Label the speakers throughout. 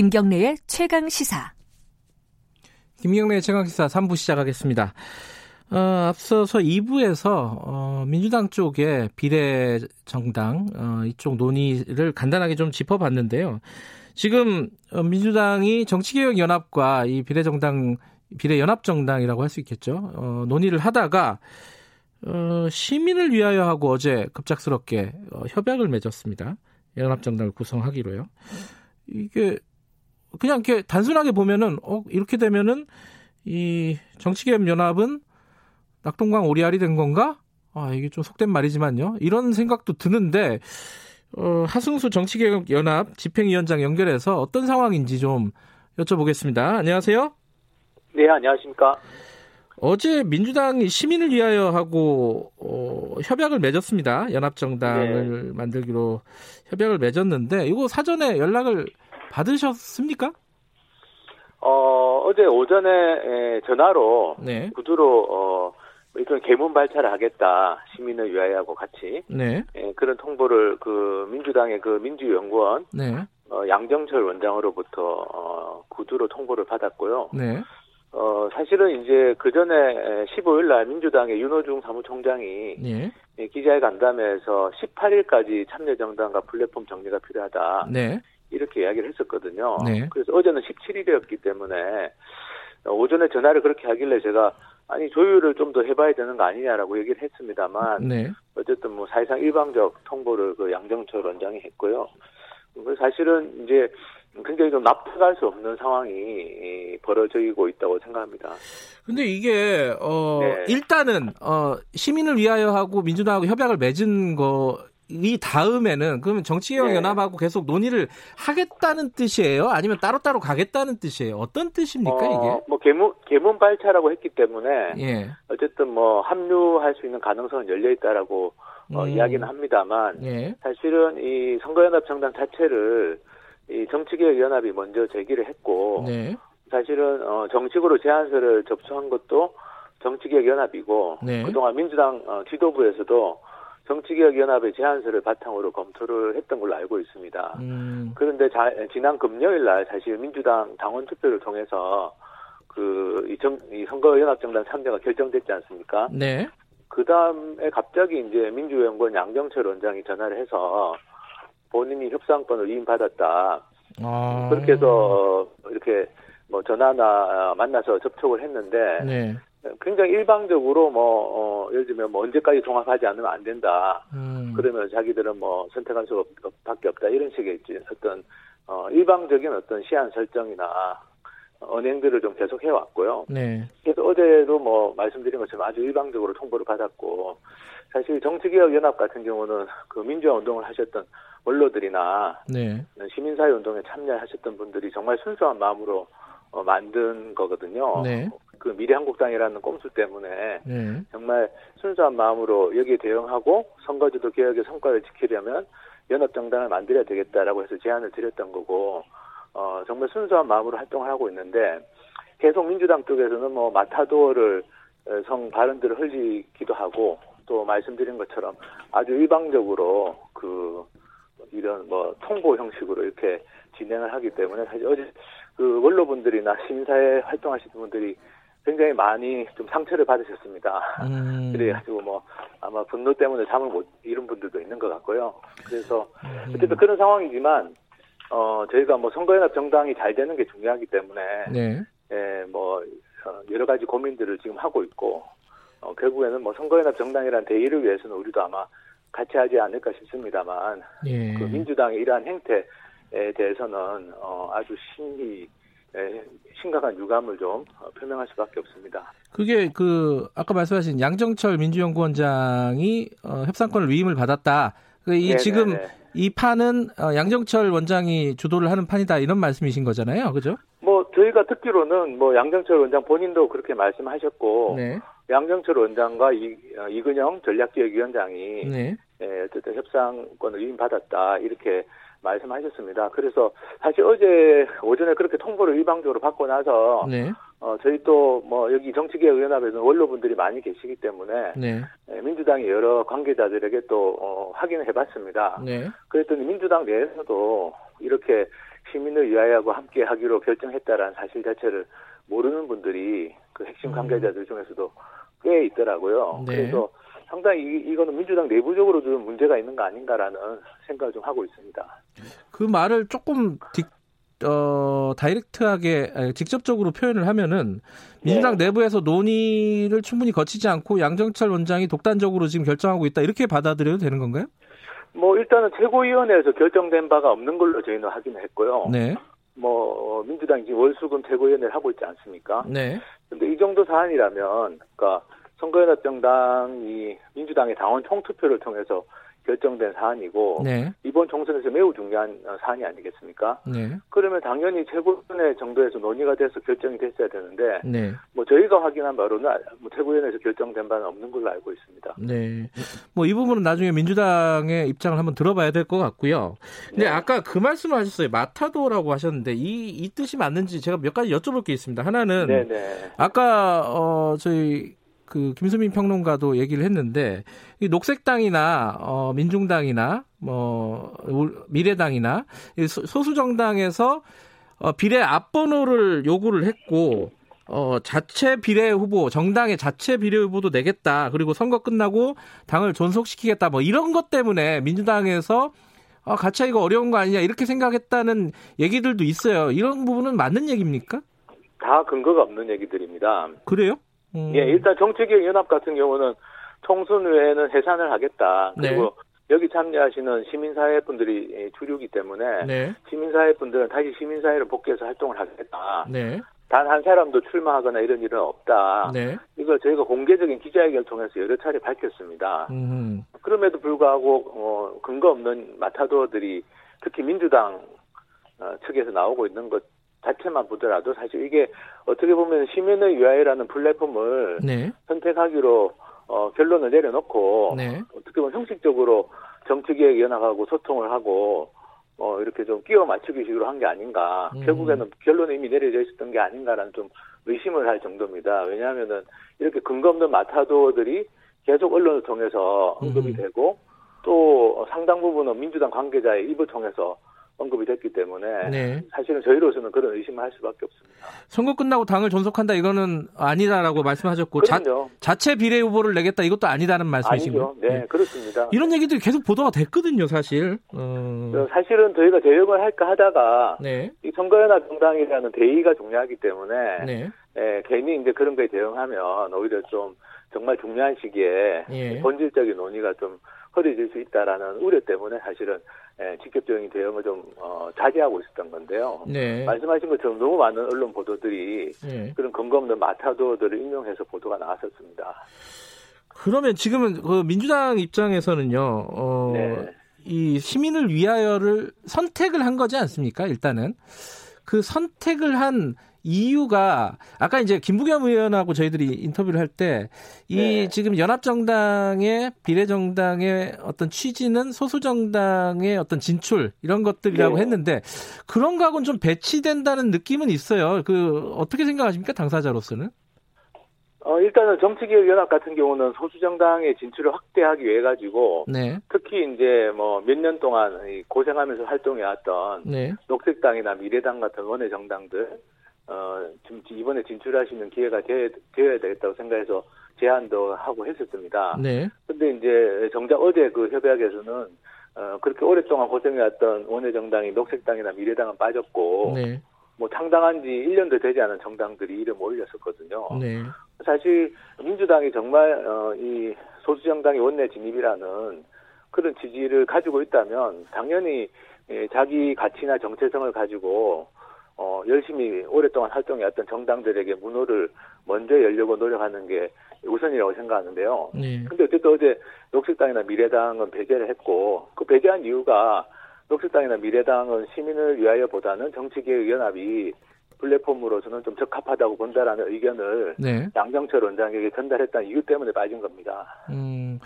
Speaker 1: 김경래의 최강 시사.
Speaker 2: 김경래의 최강 시사 3부 시작하겠습니다. 어, 앞서서 2부에서 어, 민주당 쪽의 비례 정당 어, 이쪽 논의를 간단하게 좀 짚어봤는데요. 지금 어, 민주당이 정치개혁연합과 이 비례 정당 비례 연합 정당이라고 할 수 있겠죠. 어, 논의를 하다가 어, 시민을 위하여 하고 어제 급작스럽게 어, 협약을 맺었습니다. 연합 정당을 구성하기로요. 이게 그냥 이렇게 단순하게 보면은 어 이렇게 되면은 이 정치개혁 연합은 낙동강 오리알이 된 건가? 아, 이게 좀 속된 말이지만요. 이런 생각도 드는데, 어, 하승수 정치개혁 연합 집행위원장 연결해서 어떤 상황인지 좀 여쭤보겠습니다. 안녕하세요.
Speaker 3: 네, 안녕하십니까.
Speaker 2: 어제 민주당이 시민을 위하여 하고 어, 협약을 맺었습니다. 연합정당을 네. 만들기로 협약을 맺었는데 이거 사전에 연락을 받으셨습니까?
Speaker 3: 어, 어제 오전에 전화로 네. 구두로 어, 이건 개문 발차를 하겠다 시민을 위하여 하고 같이 네. 예, 그런 통보를 그 민주당의 그 민주연구원 네. 어, 양정철 원장으로부터 어, 구두로 통보를 받았고요. 네. 어, 사실은 이제 그 전에 15일 날 민주당의 윤호중 사무총장이 네. 예, 기자회 간담회에서 18일까지 참여정당과 플랫폼 정리가 필요하다. 네. 이렇게 이야기를 했었거든요. 네. 그래서 어제는 17일이었기 때문에 오전에 전화를 그렇게 하길래 제가 아니 조율을 좀 더 해봐야 되는 거 아니냐라고 얘기를 했습니다만 네. 어쨌든 뭐 사실상 일방적 통보를 그 양정철 원장이 했고요. 사실은 이제 굉장히 좀 납득할 수 없는 상황이 벌어지고 있다고 생각합니다.
Speaker 2: 근데 이게 어 네. 일단은 어 시민을 위하여 하고 민주당하고 협약을 맺은 거 이 다음에는 그러면 정치개혁 연합하고 네. 계속 논의를 하겠다는 뜻이에요? 아니면 따로따로 가겠다는 뜻이에요? 어떤 뜻입니까 어, 이게?
Speaker 3: 뭐 개문 개문 발차라고 했기 때문에 예. 어쨌든 뭐 합류할 수 있는 가능성은 열려 있다라고 어, 음. 어, 이야기는 합니다만 예. 사실은 이 선거연합 정당 자체를 이 정치개혁 연합이 먼저 제기를 했고 네. 사실은 어, 정식으로 제안서를 접수한 것도 정치개혁 연합이고 네. 그동안 민주당 어, 지도부에서도 정치개혁연합의 제안서를 바탕으로 검토를 했던 걸로 알고 있습니다. 음. 그런데 자, 지난 금요일 날 사실 민주당 당원 투표를 통해서 그, 이, 정, 이 선거연합정당 참여가 결정됐지 않습니까? 네. 그 다음에 갑자기 이제 민주연구원 양정철 원장이 전화를 해서 본인이 협상권을 위임받았다. 아. 그렇게 해서 이렇게 뭐 전화나 만나서 접촉을 했는데 네. 굉장히 일방적으로 뭐 어, 예를 들면 뭐 언제까지 종합하지 않으면 안 된다. 음. 그러면 자기들은 뭐 선택할 수밖에 없다 이런 식의 어떤 어, 일방적인 어떤 시한 설정이나 언행들을 좀 계속 해왔고요. 네. 그래서 어제도 뭐 말씀드린 것처럼 아주 일방적으로 통보를 받았고 사실 정치개혁연합 같은 경우는 그 민주화 운동을 하셨던 원로들이나 네. 시민사회 운동에 참여하셨던 분들이 정말 순수한 마음으로 어, 만든 거거든요. 네. 그 미래한국당이라는 꼼수 때문에 네. 정말 순수한 마음으로 여기에 대응하고 선거제도 개혁의 성과를 지키려면 연합정당을 만들어야 되겠다라고 해서 제안을 드렸던 거고 어, 정말 순수한 마음으로 활동을 하고 있는데 계속 민주당 쪽에서는 뭐 마타도어를 어, 성 발언들을 흘리기도 하고 또 말씀드린 것처럼 아주 일방적으로 그 이런 뭐 통보 형식으로 이렇게 진행을 하기 때문에 사실 어제 그 원로분들이나 시민사회 활동하시는 분들이 굉장히 많이 좀 상처를 받으셨습니다. 음. 그래가지고 뭐 아마 분노 때문에 잠을 못 이룬 분들도 있는 것 같고요. 그래서 음. 어쨌든 그런 상황이지만 어 저희가 뭐 선거연합 정당이 잘 되는 게 중요하기 때문에 네. 예, 뭐 어, 여러 가지 고민들을 지금 하고 있고 어, 결국에는 뭐 선거연합 정당이란 대의를 위해서는 우리도 아마 같이 하지 않을까 싶습니다만 예. 그 민주당의 이러한 행태에 대해서는 어, 아주 심히 예, 심각한 유감을 좀 어, 표명할 수밖에 없습니다.
Speaker 2: 그게 그 아까 말씀하신 양정철 민주연구원장이 어, 협상권을 위임을 받았다. 그이 지금 이 판은 어, 양정철 원장이 주도를 하는 판이다 이런 말씀이신 거잖아요, 그죠?
Speaker 3: 뭐 저희가 듣기로는 뭐 양정철 원장 본인도 그렇게 말씀하셨고 네. 양정철 원장과 이, 어, 이근영 전략기획위원장이 네. 예, 어쨌든 협상권을 위임받았다 이렇게 말씀하셨습니다. 그래서 사실 어제 오전에 그렇게 통보를 일방적으로 받고 나서 네. 어, 저희 또 뭐 여기 정치개혁연합에는 원로분들이 많이 계시기 때문에 네. 예, 민주당의 여러 관계자들에게 또 어, 확인을 해봤습니다. 네. 그랬더니 민주당 내에서도 이렇게 시민을 위하여하고 함께 하기로 결정했다라는 사실 자체를 모르는 분들이 그 핵심 음. 관계자들 중에서도 꽤 있더라고요. 네. 그래서 상당히 이, 이거는 민주당 내부적으로 좀 문제가 있는 거 아닌가라는 생각을 좀 하고 있습니다.
Speaker 2: 그 말을 조금 딕, 어, 다이렉트하게 아니, 직접적으로 표현을 하면은 민주당 네. 내부에서 논의를 충분히 거치지 않고 양정철 원장이 독단적으로 지금 결정하고 있다 이렇게 받아들여도 되는 건가요?
Speaker 3: 뭐 일단은 최고위원회에서 결정된 바가 없는 걸로 저희는 확인을 했고요. 네. 뭐 민주당이 지금 월수금 최고위원회를 하고 있지 않습니까? 네. 근데 이 정도 사안이라면 그러니까 선거연합정당이 민주당의 당원 총투표를 통해서 결정된 사안이고 네. 이번 총선에서 매우 중요한 사안이 아니겠습니까? 네. 그러면 당연히 최고위원회 정도에서 논의가 돼서 결정이 됐어야 되는데 네. 뭐 저희가 확인한 바로는 뭐 최고위원회에서 결정된 바는 없는 걸로 알고 있습니다.
Speaker 2: 네. 뭐 이 부분은 나중에 민주당의 입장을 한번 들어봐야 될 것 같고요. 근데 네. 아까 그 말씀을 하셨어요. 마타도라고 하셨는데 이, 이 뜻이 맞는지 제가 몇 가지 여쭤볼 게 있습니다. 하나는 네네. 네. 아까 어 저희 그 김수민 평론가도 얘기를 했는데 이 녹색당이나 어 민중당이나 뭐 미래당이나 소수 정당에서 어 비례 앞번호를 요구를 했고 어 자체 비례 후보 정당의 자체 비례 후보도 내겠다 그리고 선거 끝나고 당을 존속시키겠다 뭐 이런 것 때문에 민주당에서 아, 같이 하기가 어려운 거 아니냐 이렇게 생각했다는 얘기들도 있어요. 이런 부분은 맞는 얘기입니까?
Speaker 3: 다 근거가 없는 얘기들입니다.
Speaker 2: 그래요?
Speaker 3: 음. 예, 일단 정치개혁 연합 같은 경우는 총선 외에는 해산을 하겠다. 그리고 네. 여기 참여하시는 시민사회 분들이 주류기 때문에 네. 시민사회 분들은 다시 시민사회로 복귀해서 활동을 하겠다. 네. 단한 사람도 출마하거나 이런 일은 없다. 네. 이걸 저희가 공개적인 기자회견을 통해서 여러 차례 밝혔습니다. 음. 그럼에도 불구하고 어, 근거 없는 마타도어들이 특히 민주당 어, 측에서 나오고 있는 것 자체만 보더라도 사실 이게 어떻게 보면 시민의 위하여라는 플랫폼을 네. 선택하기로 어, 결론을 내려놓고 네. 어떻게 보면 형식적으로 정치개혁 연합하고 소통을 하고 어, 이렇게 좀 끼워 맞추기 식으로 한 게 아닌가. 음. 결국에는 결론이 이미 내려져 있었던 게 아닌가라는 좀 의심을 할 정도입니다. 왜냐하면은 이렇게 근거 없는 마타도들이 계속 언론을 통해서 언급이 음. 되고 또 상당 부분은 민주당 관계자의 입을 통해서 언급이 됐기 때문에 네. 사실은 저희로서는 그런 의심을 할 수밖에 없습니다.
Speaker 2: 선거 끝나고 당을 존속한다 이거는 아니다라고 말씀하셨고 자, 자체 비례 후보를 내겠다 이것도 아니다는 말씀이시고
Speaker 3: 네, 네, 그렇습니다.
Speaker 2: 이런 얘기들이 계속 보도가 됐거든요, 사실. 어...
Speaker 3: 사실은 저희가 대응을 할까 하다가 네. 이 선거연합 정당이라는 대의가 중요하기 때문에 네. 네, 괜히 이제 그런 거에 대응하면 오히려 좀 정말 중요한 시기에 예. 본질적인 논의가 좀 허리질 수 있다라는 우려 때문에 사실은 예, 직접적인 대응을 좀 어, 자제하고 있었던 건데요. 네. 말씀하신 것처럼 너무 많은 언론 보도들이 네. 그런 근거 없는 마타도어들을 인용해서 보도가 나왔었습니다.
Speaker 2: 그러면 지금은 그 민주당 입장에서는요, 어, 네. 이 시민을 위하여를 선택을 한 거지 않습니까? 일단은 그 선택을 한 이유가 아까 이제 김부겸 의원하고 저희들이 인터뷰를 할 때이 네. 지금 연합정당의 비례정당의 어떤 취지는 소수정당의 어떤 진출 이런 것들이라고 네. 했는데 그런 거하고는 좀 배치된다는 느낌은 있어요. 그 어떻게 생각하십니까 당사자로서는?
Speaker 3: 어, 일단은 정치개혁연합 같은 경우는 소수정당의 진출을 확대하기 위해 가지고 네. 특히 이제 뭐 몇 년 동안 고생하면서 활동해왔던 네. 녹색당이나 미래당 같은 원외 정당들 어, 좀 이번에 진출하시는 기회가 되, 어야 되겠다고 생각해서 제안도 하고 했었습니다. 네. 근데 이제 정작 어제 그 협약에서는 어, 그렇게 오랫동안 고생해왔던 원외 정당이 녹색당이나 미래당은 빠졌고 네. 뭐 창당한 지 1년도 되지 않은 정당들이 이름 올렸었거든요. 네. 사실 민주당이 정말 어, 이 소수 정당의 원내 진입이라는 그런 지지를 가지고 있다면 당연히 예, 자기 가치나 정체성을 가지고 어, 열심히 오랫동안 활동해왔던 정당들에게 문호를 먼저 열려고 노력하는 게 우선이라고 생각하는데요. 네. 근데 어쨌든 어제 녹색당이나 미래당은 배제를 했고 그 배제한 이유가 녹색당이나 미래당은 시민을 위하여보다는 정치개혁 연합이 플랫폼으로서는 좀 적합하다고 본다라는 의견을 네. 양정철 원장에게 전달했다는 이유 때문에 빠진 겁니다. 음,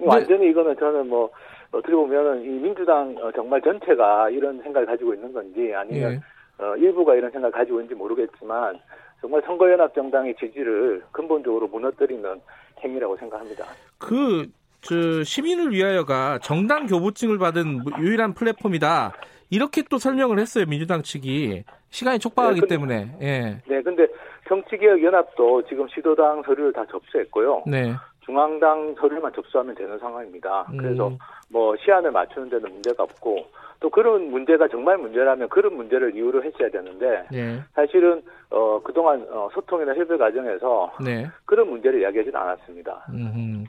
Speaker 3: 완전히 이거는 저는 뭐 어떻게 보면은 이 민주당 어, 정말 전체가 이런 생각을 가지고 있는 건지 아니면 네. 어, 일부가 이런 생각을 가지고 있는지 모르겠지만 정말 선거연합 정당의 지지를 근본적으로 무너뜨리는 행위라고 생각합니다.
Speaker 2: 그, 저, 시민을 위하여가 정당 교부증을 받은 유일한 플랫폼이다. 이렇게 또 설명을 했어요 민주당 측이 시간이 촉박하기 네, 근데, 때문에. 예.
Speaker 3: 네, 근데 정치개혁 연합도 지금 시도당 서류를 다 접수했고요. 네. 중앙당 서류만 접수하면 되는 상황입니다. 음. 그래서 뭐 시한을 맞추는 데는 문제가 없고 또 그런 문제가 정말 문제라면 그런 문제를 이유로 했어야 되는데 네. 사실은 어 그동안 어, 소통이나 협의 과정에서 네. 그런 문제를 이야기하지는 않았습니다. 음흠.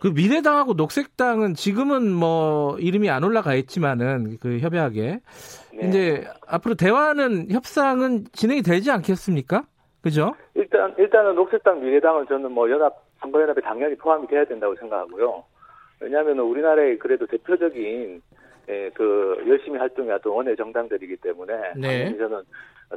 Speaker 2: 그 미래당하고 녹색당은 지금은 뭐 이름이 안 올라가 있지만은 그 협약에 네. 이제 앞으로 대화는 협상은 진행이 되지 않겠습니까? 그죠?
Speaker 3: 일단 일단은 녹색당 미래당은 저는 뭐 연합 선거연합에 당연히 포함이 돼야 된다고 생각하고요. 왜냐하면 우리나라의 그래도 대표적인 예, 그 열심히 활동해왔던 원외 정당들이기 때문에 네. 저는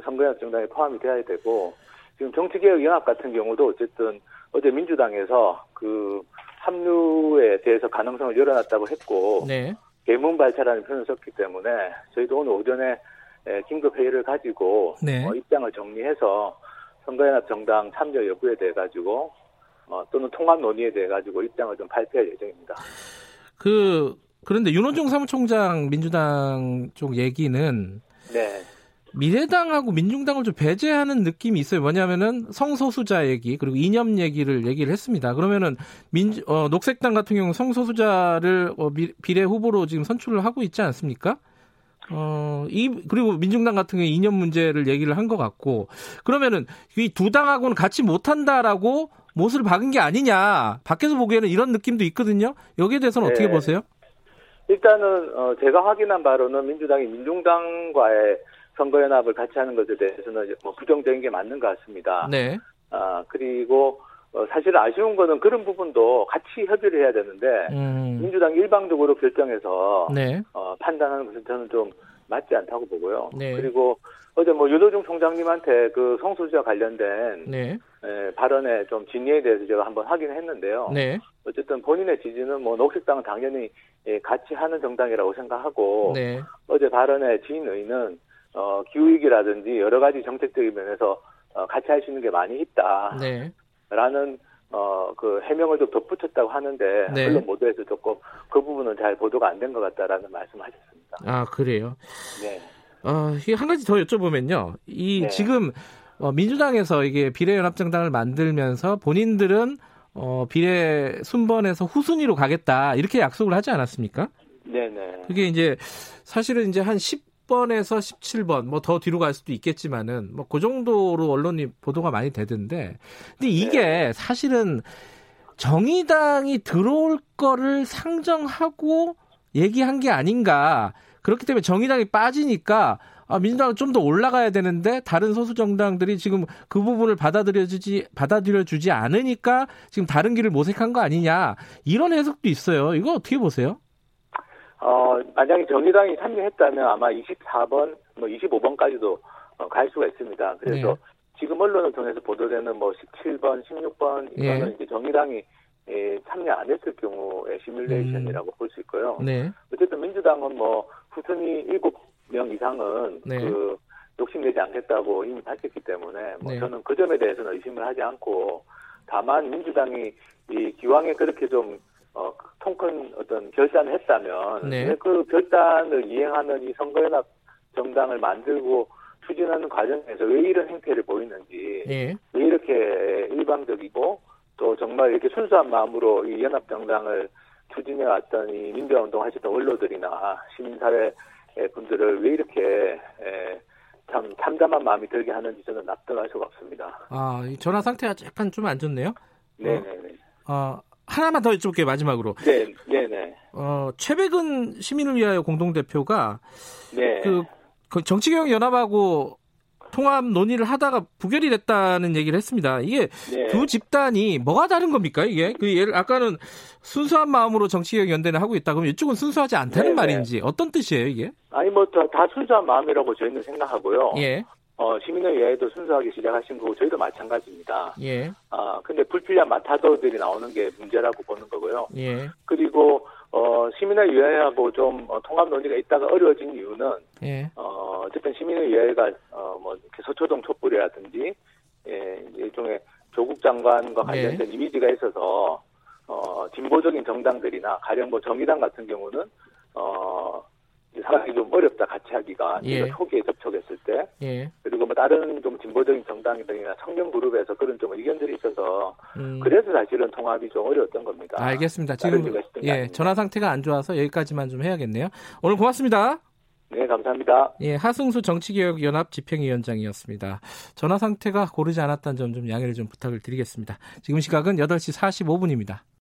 Speaker 3: 선거연합 정당에 포함이 돼야 되고 지금 정치개혁연합 같은 경우도 어쨌든 어제 민주당에서 그 합류에 대해서 가능성을 열어놨다고 했고 네. 개문 발차라는 표현을 썼기 때문에 저희도 오늘 오전에 예, 긴급 회의를 가지고 네. 어, 입장을 정리해서 선거연합 정당 참여 여부에 대해 가지고 어, 또는 통합 논의에 대해 가지고 입장을 좀 발표할 예정입니다.
Speaker 2: 그 그런데 윤호중 사무총장 민주당 쪽 얘기는 네. 미래당하고 민중당을 좀 배제하는 느낌이 있어요. 뭐냐면은 성소수자 얘기 그리고 이념 얘기를 얘기를 했습니다. 그러면은 민 어, 녹색당 같은 경우 성소수자를 어, 미, 비례 후보로 지금 선출을 하고 있지 않습니까? 어, 이, 그리고 민중당 같은 경우 이념 문제를 얘기를 한 것 같고, 그러면은 이 두 당하고는 같이 못 한다라고 못을 박은 게 아니냐. 밖에서 보기에는 이런 느낌도 있거든요. 여기에 대해서는 네. 어떻게 보세요?
Speaker 3: 일단은, 어, 제가 확인한 바로는 민주당이 민중당과의 선거연합을 같이 하는 것에 대해서는 뭐 부정적인 게 맞는 것 같습니다. 네. 아, 그리고 어, 사실 아쉬운 거는 그런 부분도 같이 협의를 해야 되는데 음. 민주당이 일방적으로 결정해서 네. 어, 판단하는 것은 저는 좀 맞지 않다고 보고요. 네. 그리고 어제 뭐 유도중 총장님한테 그 성소수자 관련된 네. 에, 발언의 좀 진위에 대해서 제가 한번 확인했는데요. 네. 어쨌든 본인의 지지는 뭐 녹색당은 당연히 예, 같이 하는 정당이라고 생각하고 네. 어제 발언의 진의는 어, 기후위기라든지 여러 가지 정책적인 면에서 어, 같이 할 수 있는 게 많이 있다. 네. 라는 어, 그 해명을 좀 덧붙였다고 하는데 네. 언론 모두에서 조금 그 부분은 잘 보도가 안 된 것 같다라는 말씀하셨습니다.
Speaker 2: 아 그래요? 네. 어, 한 가지 더 여쭤보면요. 이 네. 지금 어, 민주당에서 이게 비례연합정당을 만들면서 본인들은 어, 비례 순번에서 후순위로 가겠다 이렇게 약속을 하지 않았습니까? 네네. 그게 이제 사실은 이제 한 10, 10번에서 17번 뭐 더 뒤로 갈 수도 있겠지만은 뭐 그 정도로 언론이 보도가 많이 되던데 근데 이게 네. 사실은 정의당이 들어올 거를 상정하고 얘기한 게 아닌가 그렇기 때문에 정의당이 빠지니까 아, 민주당은 좀더 올라가야 되는데 다른 소수 정당들이 지금 그 부분을 받아들여주지 받아들여주지 않으니까 지금 다른 길을 모색한 거 아니냐 이런 해석도 있어요. 이거 어떻게 보세요?
Speaker 3: 어, 만약에 정의당이 참여했다면 아마 24번, 뭐 25번까지도 어, 갈 수가 있습니다. 그래서 네. 지금 언론을 통해서 보도되는 뭐 17번, 16번 이거는 네. 이제 정의당이 예, 참여 안 했을 경우의 시뮬레이션이라고 음. 볼수 있고요. 네. 어쨌든 민주당은 뭐 후순위 7 명 이상은 네. 그 욕심내지 않겠다고 이미 밝혔기 때문에 뭐 네. 저는 그 점에 대해서는 의심을 하지 않고 다만 민주당이 이 기왕에 그렇게 좀 어, 통큰 어떤 결단을 했다면 네. 그 결단을 이행하는 이 선거연합 정당을 만들고 추진하는 과정에서 왜 이런 행태를 보이는지 네. 왜 이렇게 일방적이고 또 정말 이렇게 순수한 마음으로 이 연합 정당을 추진해 왔던 이 민주화 운동 하셨던 원로들이나 시민사회 분들을 왜 이렇게 에, 참 참담한 마음이 들게 하는지 저는 납득할 수가 없습니다.
Speaker 2: 아, 전화 상태가 약간 좀 안 좋네요. 네, 네, 네. 어, 하나만 더 여쭤볼게요 마지막으로. 네, 네, 네. 어 최백은 시민을 위하여 공동 대표가 네. 그, 그 정치개혁 연합하고 통합 논의를 하다가 부결이 됐다는 얘기를 했습니다. 이게 네. 두 집단이 뭐가 다른 겁니까? 이게 그 예를 아까는 순수한 마음으로 정치개혁 연대를 하고 있다. 그럼 이쪽은 순수하지 않다는 네, 네. 말인지 어떤 뜻이에요 이게?
Speaker 3: 아니 뭐다 다 순수한 마음이라고 저희는 생각하고요. 예. 어, 시민의회에도 순수하게 시작하신 거고 저희도 마찬가지입니다. 예. 아 근데 불필요한 마타도들이 나오는 게 문제라고 보는 거고요. 예. 그리고 어, 시민의회하고 좀 어, 통합 논의가 있다가 어려워진 이유는 예. 어, 어쨌든 시민의회가 어, 뭐 이렇게 서초동 촛불이라든지 예, 일종의 조국 장관과 관련된 예. 이미지가 있어서 어, 진보적인 정당들이나 가령 뭐 정의당 같은 경우는 어, 상황이 좀 어렵다 같이 하기가 예. 초기에 접촉했을 때 예. 그리고 뭐 다른 좀 진보적인 정당이나 청년 그룹에서 그런 좀 의견들이 있어서 음. 그래서 사실은 통합이 좀 어려웠던 겁니다.
Speaker 2: 알겠습니다. 지금 예 전화 상태가 안 좋아서 여기까지만 좀 해야겠네요. 오늘 고맙습니다.
Speaker 3: 네, 감사합니다.
Speaker 2: 예, 하승수 정치개혁연합 집행위원장이었습니다. 전화 상태가 고르지 않았다는 점 좀 양해를 좀 부탁을 드리겠습니다. 지금 시각은 8시 45분입니다.